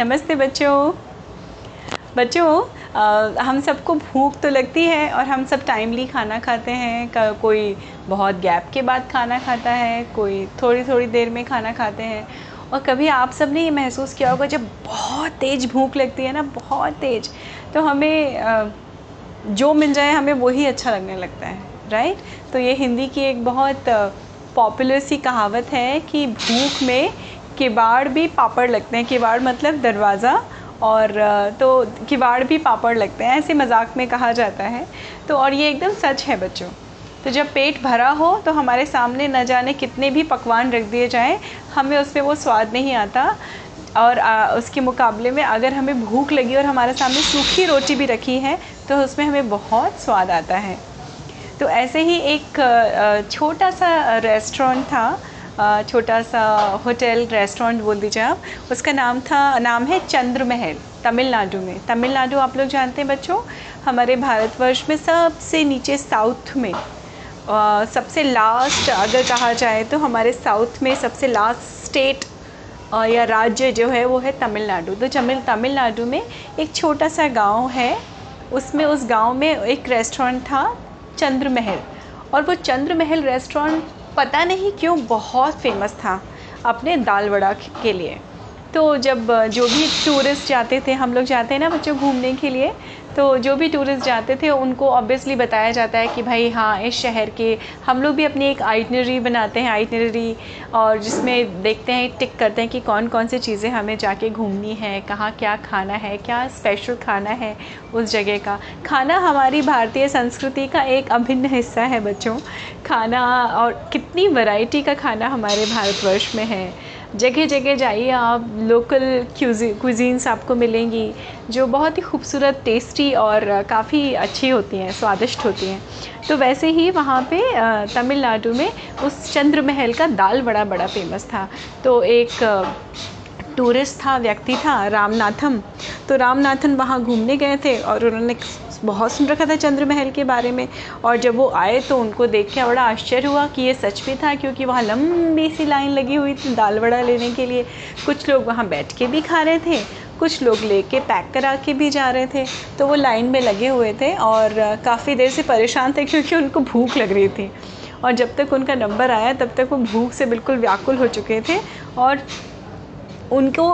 नमस्ते बच्चों। बच्चों हम सबको भूख तो लगती है और हम सब टाइमली खाना खाते हैं। कोई बहुत गैप के बाद खाना खाता है, कोई थोड़ी थोड़ी देर में खाना खाते हैं। और कभी आप सबने ये महसूस किया होगा, जब बहुत तेज़ भूख लगती है ना, बहुत तेज़ तो हमें जो मिल जाए हमें वही अच्छा लगने लगता है राइट तो ये हिंदी की एक बहुत पॉपुलर सी कहावत है कि भूख में किवाड़ भी पापड़ लगते हैं किवाड़ मतलब दरवाज़ा और तो किवाड़ भी पापड़ लगते हैं ऐसे मज़ाक में कहा जाता है। तो और ये एकदम सच है बच्चों। तो जब पेट भरा हो तो हमारे सामने न जाने कितने भी पकवान रख दिए जाएँ हमें उसमें वो स्वाद नहीं आता और आ, उसके मुकाबले में अगर हमें भूख लगी और हमारे सामने सूखी रोटी भी रखी है तो उसमें हमें बहुत स्वाद आता है। तो ऐसे ही एक छोटा सा रेस्टोरेंट था छोटा सा होटल रेस्टोरेंट बोल दीजिए आप। उसका नाम था नाम है चंद्र महल तमिलनाडु में। तमिलनाडु आप लोग जानते हैं बच्चों? हमारे भारतवर्ष में सबसे नीचे साउथ में आ, सबसे लास्ट अगर कहा जाए तो हमारे साउथ में सबसे लास्ट स्टेट या राज्य जो है वो है तमिलनाडु। तो तमिल तमिलनाडु में एक छोटा सा गाँव है। उसमें उस गाँव में एक रेस्टोरेंट था चंद्र महल और वो चंद्र महल रेस्टोरेंट पता नहीं क्यों बहुत फ़ेमस था अपने दाल वड़ा के लिए। तो जब, जो भी टूरिस्ट जाते थे, हम लोग जाते हैं ना बच्चों घूमने के लिए तो जो भी टूरिस्ट जाते थे, उनको ऑब्वियसली बताया जाता है कि भाई हाँ इस शहर के हम लोग भी अपनी एक आइटनरी बनाते हैं आइटनरी और जिसमें देखते हैं टिक करते हैं कि कौन कौन सी चीज़ें हमें जाके घूमनी है, कहाँ क्या खाना है, क्या स्पेशल खाना है उस जगह का। खाना हमारी भारतीय संस्कृति का एक अभिन्न हिस्सा है बच्चों। खाना और कितनी वैरायटी का खाना हमारे भारतवर्ष में है। जगह जगह जाइए आप लोकल क्यूजीन्स आपको मिलेंगी, जो बहुत ही खूबसूरत टेस्टी और काफ़ी अच्छी होती हैं, स्वादिष्ट होती हैं। तो वैसे ही वहाँ पे तमिलनाडु में उस चंद्र महल का दाल बड़ा बड़ा फ़ेमस था। तो एक टूरिस्ट था, व्यक्ति था, रामनाथम। तो रामनाथन वहाँ घूमने गए थे और उन्होंने बहुत सुन रखा था चंद्र महल के बारे में। और जब वो आए तो उनको देख के बड़ा आश्चर्य हुआ कि ये सच भी था, क्योंकि वहाँ लंबी सी लाइन लगी हुई थी दाल वड़ा लेने के लिए। कुछ लोग वहाँ बैठ के भी खा रहे थे, कुछ लोग ले लेके पैक करा के भी जा रहे थे। तो वो लाइन में लगे हुए थे और काफ़ी देर से परेशान थे, क्योंकि उनको भूख लग रही थी। और जब तक उनका नंबर आया, तब तक वो भूख से बिल्कुल व्याकुल हो चुके थे। और उनको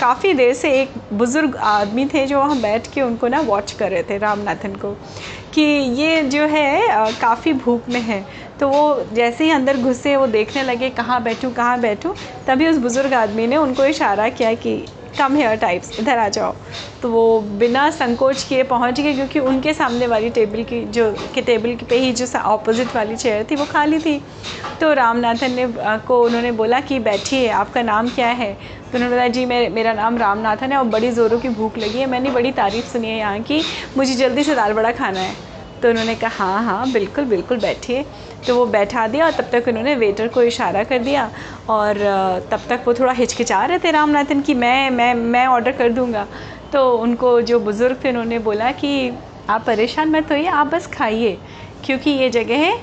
काफ़ी देर से एक बुज़ुर्ग आदमी थे जो वहाँ बैठ के उनको ना वॉच कर रहे थे रामनाथन को, कि ये जो है काफ़ी भूख में है। तो वो जैसे ही अंदर घुसे, वो देखने लगे, कहाँ बैठूँ कहाँ बैठूँ? तभी उस बुज़ुर्ग आदमी ने उनको इशारा किया कि कम हेयर टाइप्स इधर आ जाओ। तो वो बिना संकोच किए पहुँच गए, क्योंकि उनके सामने वाली टेबल की, जो, के टेबल पे ही जो ऑपोजिट वाली चेयर थी, वो खाली थी। तो रामनाथन ने को उन्होंने बोला कि, बैठिए, आपका नाम क्या है? तो उन्होंने बताया जी, मैं, मेरा नाम रामनाथन है और बड़ी ज़ोरों की भूख लगी है। मैंने बड़ी तारीफ़ सुनी है यहाँ की। मुझे जल्दी से दाल बड़ा खाना है। तो उन्होंने कहा हाँ हाँ बिल्कुल बिल्कुल बैठिए। तो वो बैठा दिया और तब तक उन्होंने वेटर को इशारा कर दिया और तब तक वो थोड़ा हिचकिचा रहे थे रामनाथन कि मैं मैं मैं ऑर्डर कर दूँगा। तो उनको जो बुज़ुर्ग थे उन्होंने बोला कि, आप परेशान मत होइए, आप बस खाइए, क्योंकि ये जगह है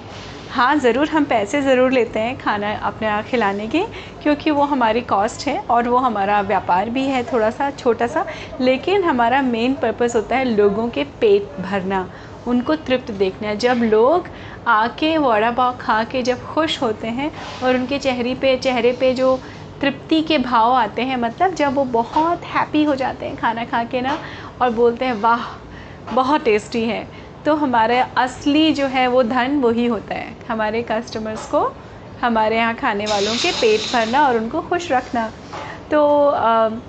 हाँ ज़रूर हम पैसे ज़रूर लेते हैं खाना अपने यहाँ खिलाने के, क्योंकि वो हमारी कॉस्ट है और वो हमारा व्यापार भी है थोड़ा सा, छोटा सा, लेकिन हमारा मेन पर्पस होता है लोगों के पेट भरना। उनको तृप्त देखना है। जब लोग आके, वड़ा पाव खा के जब खुश होते हैं और उनके चेहरे पे चेहरे पे जो तृप्ति के भाव आते हैं मतलब जब वो बहुत हैप्पी हो जाते हैं खाना खा के ना और बोलते हैं, वाह, बहुत टेस्टी है। तो हमारे असली जो है वो धन वही होता है। हमारे कस्टमर्स को, हमारे यहाँ खाने वालों के पेट भरना और उनको खुश रखना। तो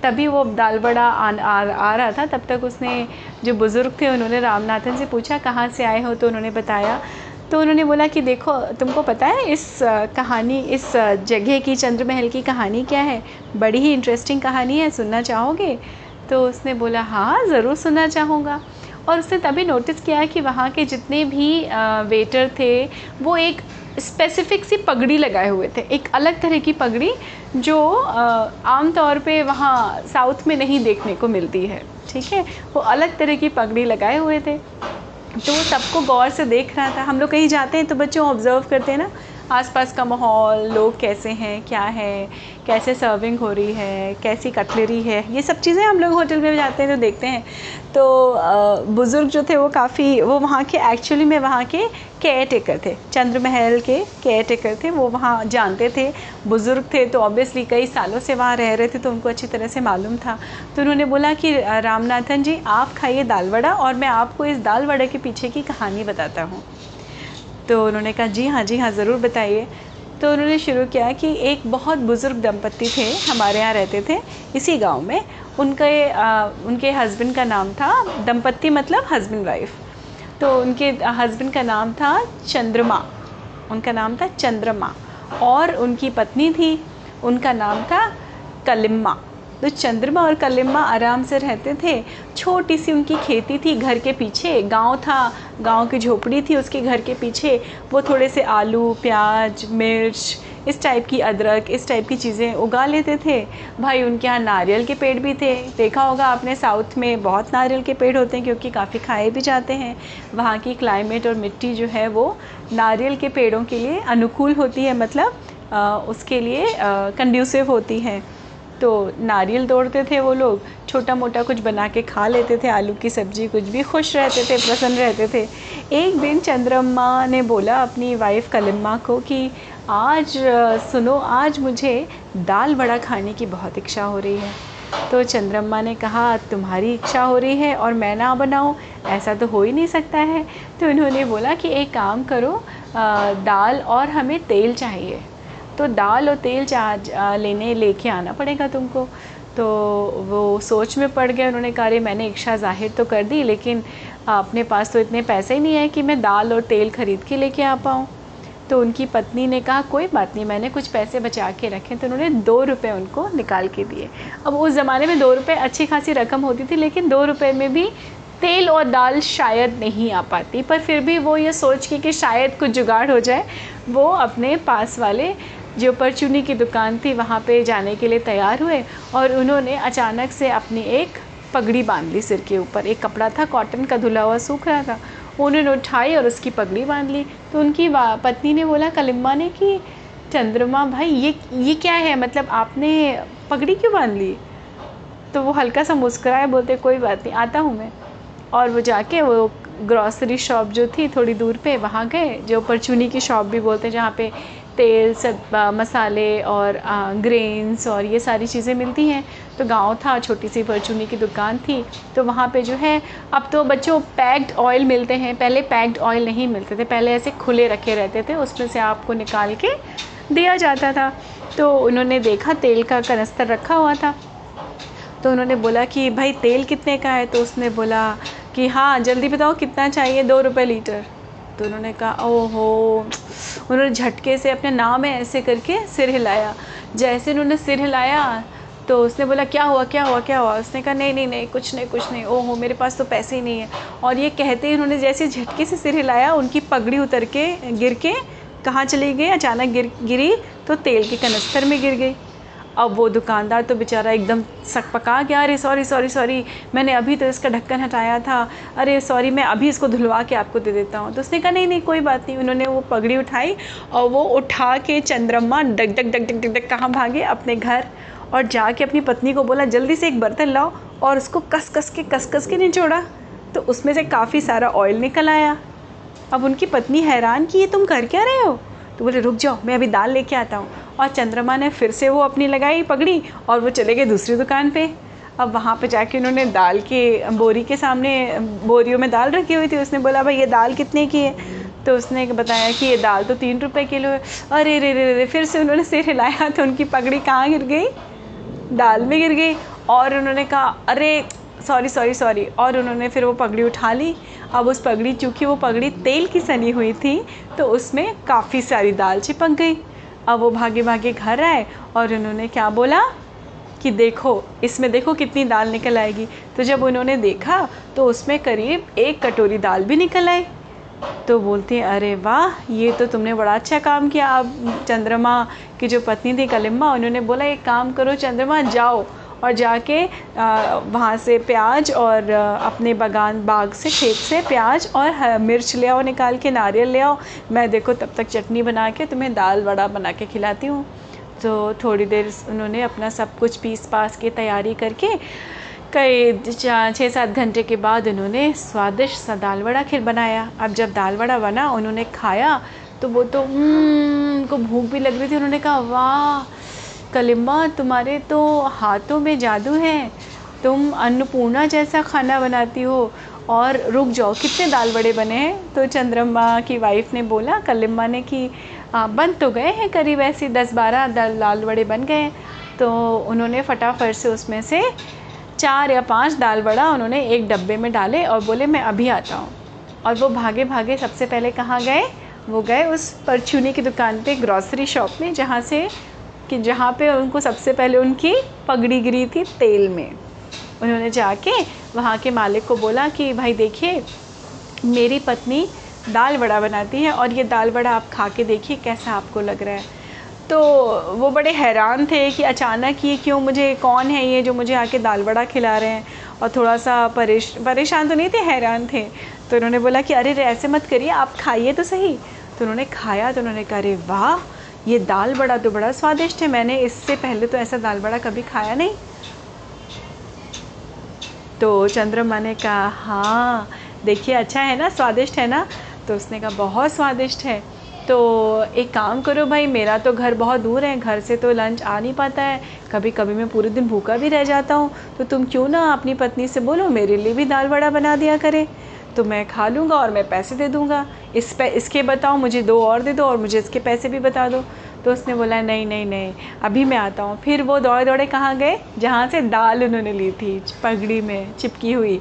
तभी वो दाल बड़ा आ, आ, आ रहा था। तब तक उसने जो बुज़ुर्ग थे उन्होंने रामनाथन से पूछा कहाँ से आए हो? तो उन्होंने बताया। तो उन्होंने बोला कि देखो तुमको पता है इस कहानी इस जगह की चंद्र महल की कहानी क्या है? बड़ी ही इंटरेस्टिंग कहानी है सुनना चाहोगे? तो उसने बोला हाँ ज़रूर सुनना चाहूँगा। और उसने तभी नोटिस किया कि वहाँ के जितने भी वेटर थे वो एक स्पेसिफ़िक सी पगड़ी लगाए हुए थे। एक अलग तरह की पगड़ी जो आमतौर पे वहाँ साउथ में नहीं देखने को मिलती है, ठीक है? वो अलग तरह की पगड़ी लगाए हुए थे। तो वो सबको गौर से देख रहा था। हम लोग कहीं जाते हैं तो बच्चों ऑब्ज़र्व करते हैं ना आसपास का माहौल, लोग कैसे हैं, क्या है, कैसे सर्विंग हो रही है, कैसी कटलरी है, ये सब चीज़ें हम लोग होटल में जाते हैं तो देखते हैं। तो बुज़ुर्ग जो थे वो काफ़ी, वो वहाँ के एक्चुअली में वहाँ के केयर टेकर थे। चंद्र महल के केयर टेकर थे, वो वहाँ जानते थे। बुज़ुर्ग थे तो ऑब्वियसली कई सालों से वहाँ रह रहे थे तो उनको अच्छी तरह से मालूम था। तो उन्होंने बोला कि, रामनाथन जी, आप खाइए दाल वड़ा और मैं आपको इस दाल वड़े के पीछे की कहानी बताता हूँ। तो उन्होंने कहा जी हाँ जी हाँ ज़रूर बताइए। तो उन्होंने शुरू किया कि एक बहुत बुज़ुर्ग दंपत्ति थे हमारे यहाँ रहते थे इसी गाँव में। उनके आ, उनके हस्बैंड का नाम था दंपत्ति मतलब हस्बैंड वाइफ तो उनके हस्बैंड का नाम था चंद्रमा। उनका नाम था चंद्रमा। और उनकी पत्नी थी उनका नाम था कलिम्मा। तो चंद्रमा और कलिम्मा आराम से रहते थे। छोटी सी उनकी खेती थी घर के पीछे। गाँव था गाँव की झोपड़ी थी उसके घर के पीछे। वो थोड़े से आलू प्याज मिर्च इस टाइप की अदरक इस टाइप की चीज़ें उगा लेते थे। भाई उनके यहाँ नारियल के पेड़ भी थे। देखा होगा आपने साउथ में बहुत नारियल के पेड़ होते हैं क्योंकि काफ़ी खाए भी जाते हैं। वहाँ की क्लाइमेट और मिट्टी जो है वो नारियल के पेड़ों के लिए अनुकूल होती है मतलब आ, उसके लिए कंड्यूसिव होती है। तो नारियल तोड़ते थे वो लोग छोटा मोटा कुछ बना के खा लेते थे, आलू की सब्ज़ी कुछ भी, खुश रहते थे, प्रसन्न रहते थे। एक दिन चंद्रम्मा ने बोला अपनी वाइफ कलिम्मा को कि, आज, सुनो, आज मुझे दाल बड़ा खाने की बहुत इच्छा हो रही है। तो चंद्रम्मा ने कहा, तुम्हारी इच्छा हो रही है और मैं ना बनाऊँ, ऐसा तो हो ही नहीं सकता है। तो इन्होंने बोला कि एक काम करो दाल और हमें तेल चाहिए। तो दाल और तेल चाह लेने, लेके आना पड़ेगा तुमको। तो वो सोच में पड़ गए उन्होंने कहा मैंने इच्छा ज़ाहिर तो कर दी, लेकिन अपने पास तो इतने पैसे ही नहीं है कि मैं दाल और तेल ख़रीद के लेके आ पाऊँ। तो उनकी पत्नी ने कहा, कोई बात नहीं, मैंने कुछ पैसे बचा के रखे। तो उन्होंने दो रुपये उनको निकाल के दिए। अब उस ज़माने में दो रुपये अच्छी खासी रकम होती थी, लेकिन दो रुपये में भी तेल और दाल शायद नहीं आ पाती। पर फिर भी वो ये सोच के कि शायद कुछ जुगाड़ हो जाए, वो अपने पास वाले जो परचूनी की दुकान थी, वहाँ पे जाने के लिए तैयार हुए और उन्होंने अचानक से अपनी एक पगड़ी बाँध ली सिर के ऊपर। एक कपड़ा था कॉटन का धुला हुआ सूख रहा था। उन्होंने उठाई और उसकी पगड़ी बाँध ली। तो उनकी पत्नी ने बोला, कलिम्मा ने कि, चंद्रमा भाई, ये ये क्या है? मतलब आपने पगड़ी क्यों बाँध ली? तो वो हल्का सा मुस्कराए, बोलते, कोई बात नहीं, आता हूँ मैं। और वो जाके वो ग्रॉसरी शॉप जो थी थोड़ी दूर पे, वहाँ गए। जो परचूनी की शॉप भी बोलते, जहाँ पे तेल, सब मसाले और ग्रेन्स और ये सारी चीज़ें मिलती हैं। तो गाँव था छोटी सी परचूनी की दुकान थी। तो वहाँ पे जो है, अब तो बच्चों पैक्ड ऑयल मिलते हैं। पहले पैक्ड ऑयल नहीं मिलते थे, पहले ऐसे खुले रखे रहते थे, उसमें से आपको निकाल के दिया जाता था। तो उन्होंने देखा, तेल का कनस्तर रखा हुआ था। तो उन्होंने बोला कि, भाई, तेल कितने का है? तो उसने बोला कि हाँ जल्दी बताओ कितना चाहिए? दो रुपये लीटर। तो उन्होंने कहा, ओहो। उन्होंने झटके से अपने नाम में ऐसे करके सिर हिलाया। जैसे उन्होंने सिर हिलाया तो उसने बोला, क्या हुआ क्या हुआ क्या हुआ? उसने कहा, नहीं नहीं नहीं, कुछ नहीं कुछ नहीं। ओहो, मेरे पास तो पैसे ही नहीं है। और ये कहते ही उन्होंने जैसे झटके से सिर हिलाया, उनकी पगड़ी उतर के, गिर के कहाँ चली गई? अचानक गिर, गिरी तो तेल के कनस्तर में गिर गई। अब वो दुकानदार तो बेचारा एकदम सक पका गया, अरे सॉरी सॉरी सॉरी मैंने अभी तो इसका ढक्कन हटाया था। अरे सॉरी मैं अभी इसको धुलवा के आपको दे देता हूँ। तो उसने कहा, नहीं नहीं, कोई बात नहीं। उन्होंने वो पगड़ी उठाई और वो उठा के चंद्रमा डग डग डग डग डग डग कहाँ भागे? अपने घर। और जाके अपनी पत्नी को बोला, जल्दी से एक बर्तन लाओ। और उसको कस कस के, कस कस के निचोड़ा तो उसमें से काफ़ी सारा ऑयल निकल आया। अब उनकी पत्नी हैरान कि ये तुम कर क्या रहे हो? तो बोले, रुक जाओ, मैं अभी दाल लेके आता हूँ। और चंद्रमा ने फिर से वो अपनी लगाई पगड़ी और वो चले गए दूसरी दुकान पे। अब वहाँ पे जाके उन्होंने दाल के, बोरी के सामने, बोरियों में दाल रखी हुई थी। उसने बोला, भाई, ये दाल कितने की है? तो उसने बताया कि ये दाल तो तीन रुपए किलो है। अरे, रे रे रे फिर से उन्होंने सिर हिलाया तो उनकी पगड़ी कहाँ गिर गई? दाल में गिर गई। और उन्होंने कहा, अरे, सॉरी सॉरी सॉरी। और उन्होंने फिर वो पगड़ी उठा ली। अब उस पगड़ी, चूँकि वो पगड़ी तेल की सनी हुई थी तो उसमें काफ़ी सारी दाल चिपक गई। अब वो भागे भागे घर आए और उन्होंने क्या बोला कि देखो, इसमें देखो कितनी दाल निकल आएगी। तो जब उन्होंने देखा तो उसमें करीब एक कटोरी दाल भी निकल आई। तो बोलते हैं, अरे वाह, ये तो तुमने बड़ा अच्छा काम किया। अब चंद्रमा की जो पत्नी थी कलिम्मा, उन्होंने बोला, एक काम करो चंद्रमा, जाओ। और जाके वहाँ से प्याज और अपने बगान बाग से खेत से प्याज और मिर्च ले आओ निकाल के नारियल ले आओ। मैं देखो तब तक चटनी बना के तुम्हें दाल वड़ा बना के खिलाती हूँ। तो थोड़ी देर उन्होंने अपना सब कुछ पीस पास के तैयारी करके कई छः सात घंटे के बाद उन्होंने स्वादिष्ट सा दाल वड़ा खिर बनाया। अब जब दाल वड़ा बना उन्होंने खाया तो वो तो हम्म, उनको भूख भी लग रही थी। उन्होंने कहा वाह! कलिम्बा तुम्हारे तो हाथों में जादू है। तुम अन्नपूर्णा जैसा खाना बनाती हो। और रुक जाओ, कितने दाल बड़े बने हैं? तो चंद्रमा की वाइफ ने बोला कलिम्बा ने कि बन तो गए हैं करीब ऐसे दस बारह दाल बड़े बन गए तो उन्होंने फटाफट से उसमें से चार या पाँच दाल बड़ा उन्होंने एक डब्बे में डाले और बोले, मैं अभी आता हूँ। और वो भागे भागे सबसे पहले कहाँ गए? वो गए उस परचूनी की दुकान पे ग्रॉसरी शॉप में, जहाँ से कि जहाँ पे उनको सबसे पहले उनकी पगड़ी गिरी थी तेल में। उन्होंने जाके वहाँ के मालिक को बोला कि, भाई देखिए, मेरी पत्नी दाल बड़ा बनाती है और ये दाल बड़ा आप खा के देखिए कैसा आपको लग रहा है। तो वो बड़े हैरान थे कि अचानक ये क्यों, मुझे कौन है ये जो मुझे आके दाल बड़ा खिला रहे हैं? और थोड़ा सा परेश, परेशान तो नहीं थे, हैरान थे। तो उन्होंने बोला कि, अरे, ऐसे मत करिए, आप खाइए तो सही। तो उन्होंने खाया तो उन्होंने कहा, अरे, वाह! ये दाल बड़ा तो बड़ा स्वादिष्ट है। मैंने इससे पहले तो ऐसा दाल बड़ा कभी खाया नहीं। तो चंद्रमा ने कहा हाँ देखिए अच्छा है ना, स्वादिष्ट है ना? तो उसने कहा, बहुत स्वादिष्ट है। तो एक काम करो भाई, मेरा तो घर बहुत दूर है, घर से तो लंच आ नहीं पाता है। कभी कभी मैं पूरे दिन भूखा भी रह जाता हूँ। तो तुम क्यों ना अपनी पत्नी से बोलो, मेरे लिए भी दाल बड़ा बना दिया करे। तो मैं खा लूँगा और मैं पैसे दे दूँगा। इस पे, इसके बताओ, मुझे दो और दे दो और मुझे इसके पैसे भी बता दो। तो उसने बोला, नहीं नहीं नहीं, अभी मैं आता हूँ। फिर वो दौड़े दौड़े कहाँ गए? जहाँ से दाल उन्होंने ली थी, पगड़ी में चिपकी हुई।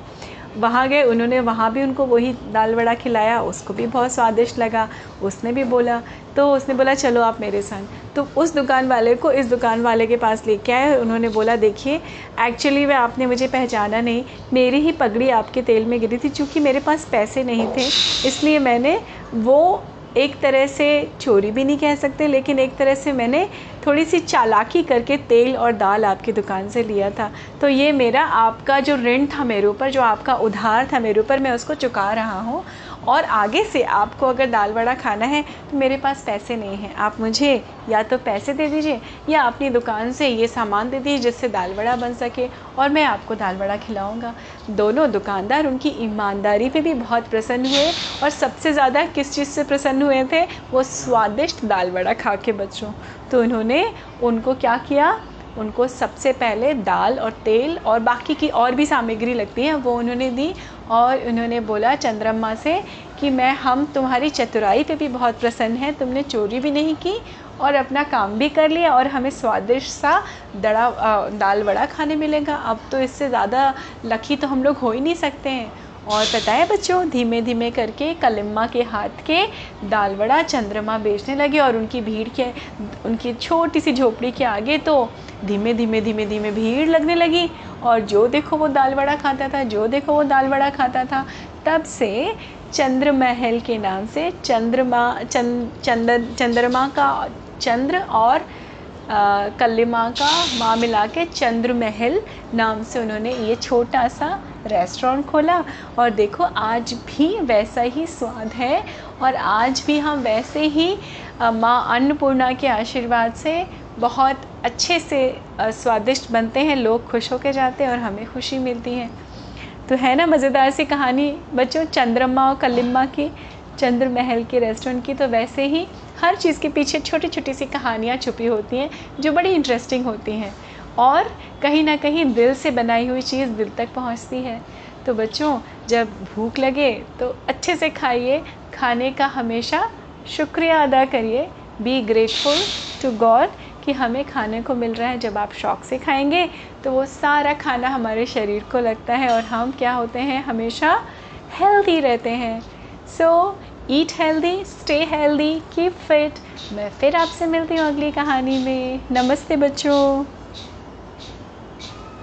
वहाँ गए, उन्होंने वहाँ भी उनको वही दाल वड़ा खिलाया, उसको भी बहुत स्वादिष्ट लगा, उसने भी बोला तो उसने बोला, चलो आप मेरे संग। तो उस दुकान वाले को इस दुकान वाले के पास लेके आए, उन्होंने बोला, देखिए एक्चुअली वह आपने मुझे पहचाना नहीं, मेरी ही पगड़ी आपके तेल में गिरी थी, चूँकि मेरे पास पैसे नहीं थे, इसलिए मैंने वो एक तरह से चोरी भी नहीं कह सकते, लेकिन एक तरह से मैंने थोड़ी सी चालाकी करके तेल और दाल आपकी दुकान से लिया था। तो ये मेरा आपका जो ऋण था मेरे ऊपर, जो आपका उधार था मेरे ऊपर, मैं उसको चुका रहा हूँ। और आगे से आपको अगर दाल वड़ा खाना है तो मेरे पास पैसे नहीं हैं। आप मुझे या तो पैसे दे दीजिए, या अपनी दुकान से ये सामान दे दीजिए, जिससे दाल वड़ा बन सके, और मैं आपको दाल वड़ा खिलाऊँगा। दोनों दुकानदार उनकी ईमानदारी पे भी बहुत प्रसन्न हुए, और सबसे ज़्यादा किस चीज़ से प्रसन्न हुए थे? वो स्वादिष्ट दाल वड़ा खा के बच्चों। तो उन्होंने उनको क्या किया? उनको सबसे पहले दाल और तेल और बाकी की और भी सामग्री लगती है, वो उन्होंने दी और उन्होंने बोला चंद्रमा से कि मैं, हम तुम्हारी चतुराई पे भी बहुत प्रसन्न हैं, तुमने चोरी भी नहीं की और अपना काम भी कर लिया और हमें स्वादिष्ट सा दड़ा दाल वड़ा खाने मिलेगा। अब तो इससे ज़्यादा लकी तो हम लोग हो ही नहीं सकते हैं। और पता है बच्चों धीमे धीमे करके कलिम्मा के हाथ के दाल वड़ा चंद्रमा बेचने लगे और उनकी भीड़ के, उनकी छोटी सी झोपड़ी के आगे तो धीमे धीमे धीमे धीमे भीड़ लगने लगी और जो देखो वो दाल वड़ा खाता था, जो देखो वो दाल वड़ा खाता था, तब से चंद्र महल के नाम से चंद्रमा, चंद चंद्र चंद्रमा का, चंद्र और कलिमा का माँ मिला के चंद्र महल नाम से उन्होंने ये छोटा सा रेस्टोरेंट खोला और देखो, आज भी वैसा ही स्वाद है और आज भी हम वैसे ही माँ अन्नपूर्णा के आशीर्वाद से बहुत अच्छे से स्वादिष्ट बनते हैं। लोग खुश होकर जाते हैं और हमें खुशी मिलती है। तो है ना मज़ेदार सी कहानी? बच्चों, चंद्रमा और कलिम्मा की चंद्र महल के रेस्टोरेंट की तो वैसे ही हर चीज़ के पीछे छोटी छोटी सी कहानियाँ छुपी होती हैं, जो बड़ी इंटरेस्टिंग होती हैं। और कहीं ना कहीं दिल से बनाई हुई चीज़ दिल तक पहुँचती है। तो बच्चों, जब भूख लगे तो अच्छे से खाइए। खाने का हमेशा शुक्रिया अदा करिए। बी ग्रेटफुल टू गॉड कि हमें खाने को मिल रहा है। जब आप शौक़ से खाएँगे तो वो सारा खाना हमारे शरीर को लगता है और हम क्या होते हैं? हमेशा हेल्दी रहते हैं। So eat healthy stay healthy keep fit मैं फिर आपसे मिलती हूँ अगली कहानी में। नमस्ते बच्चों।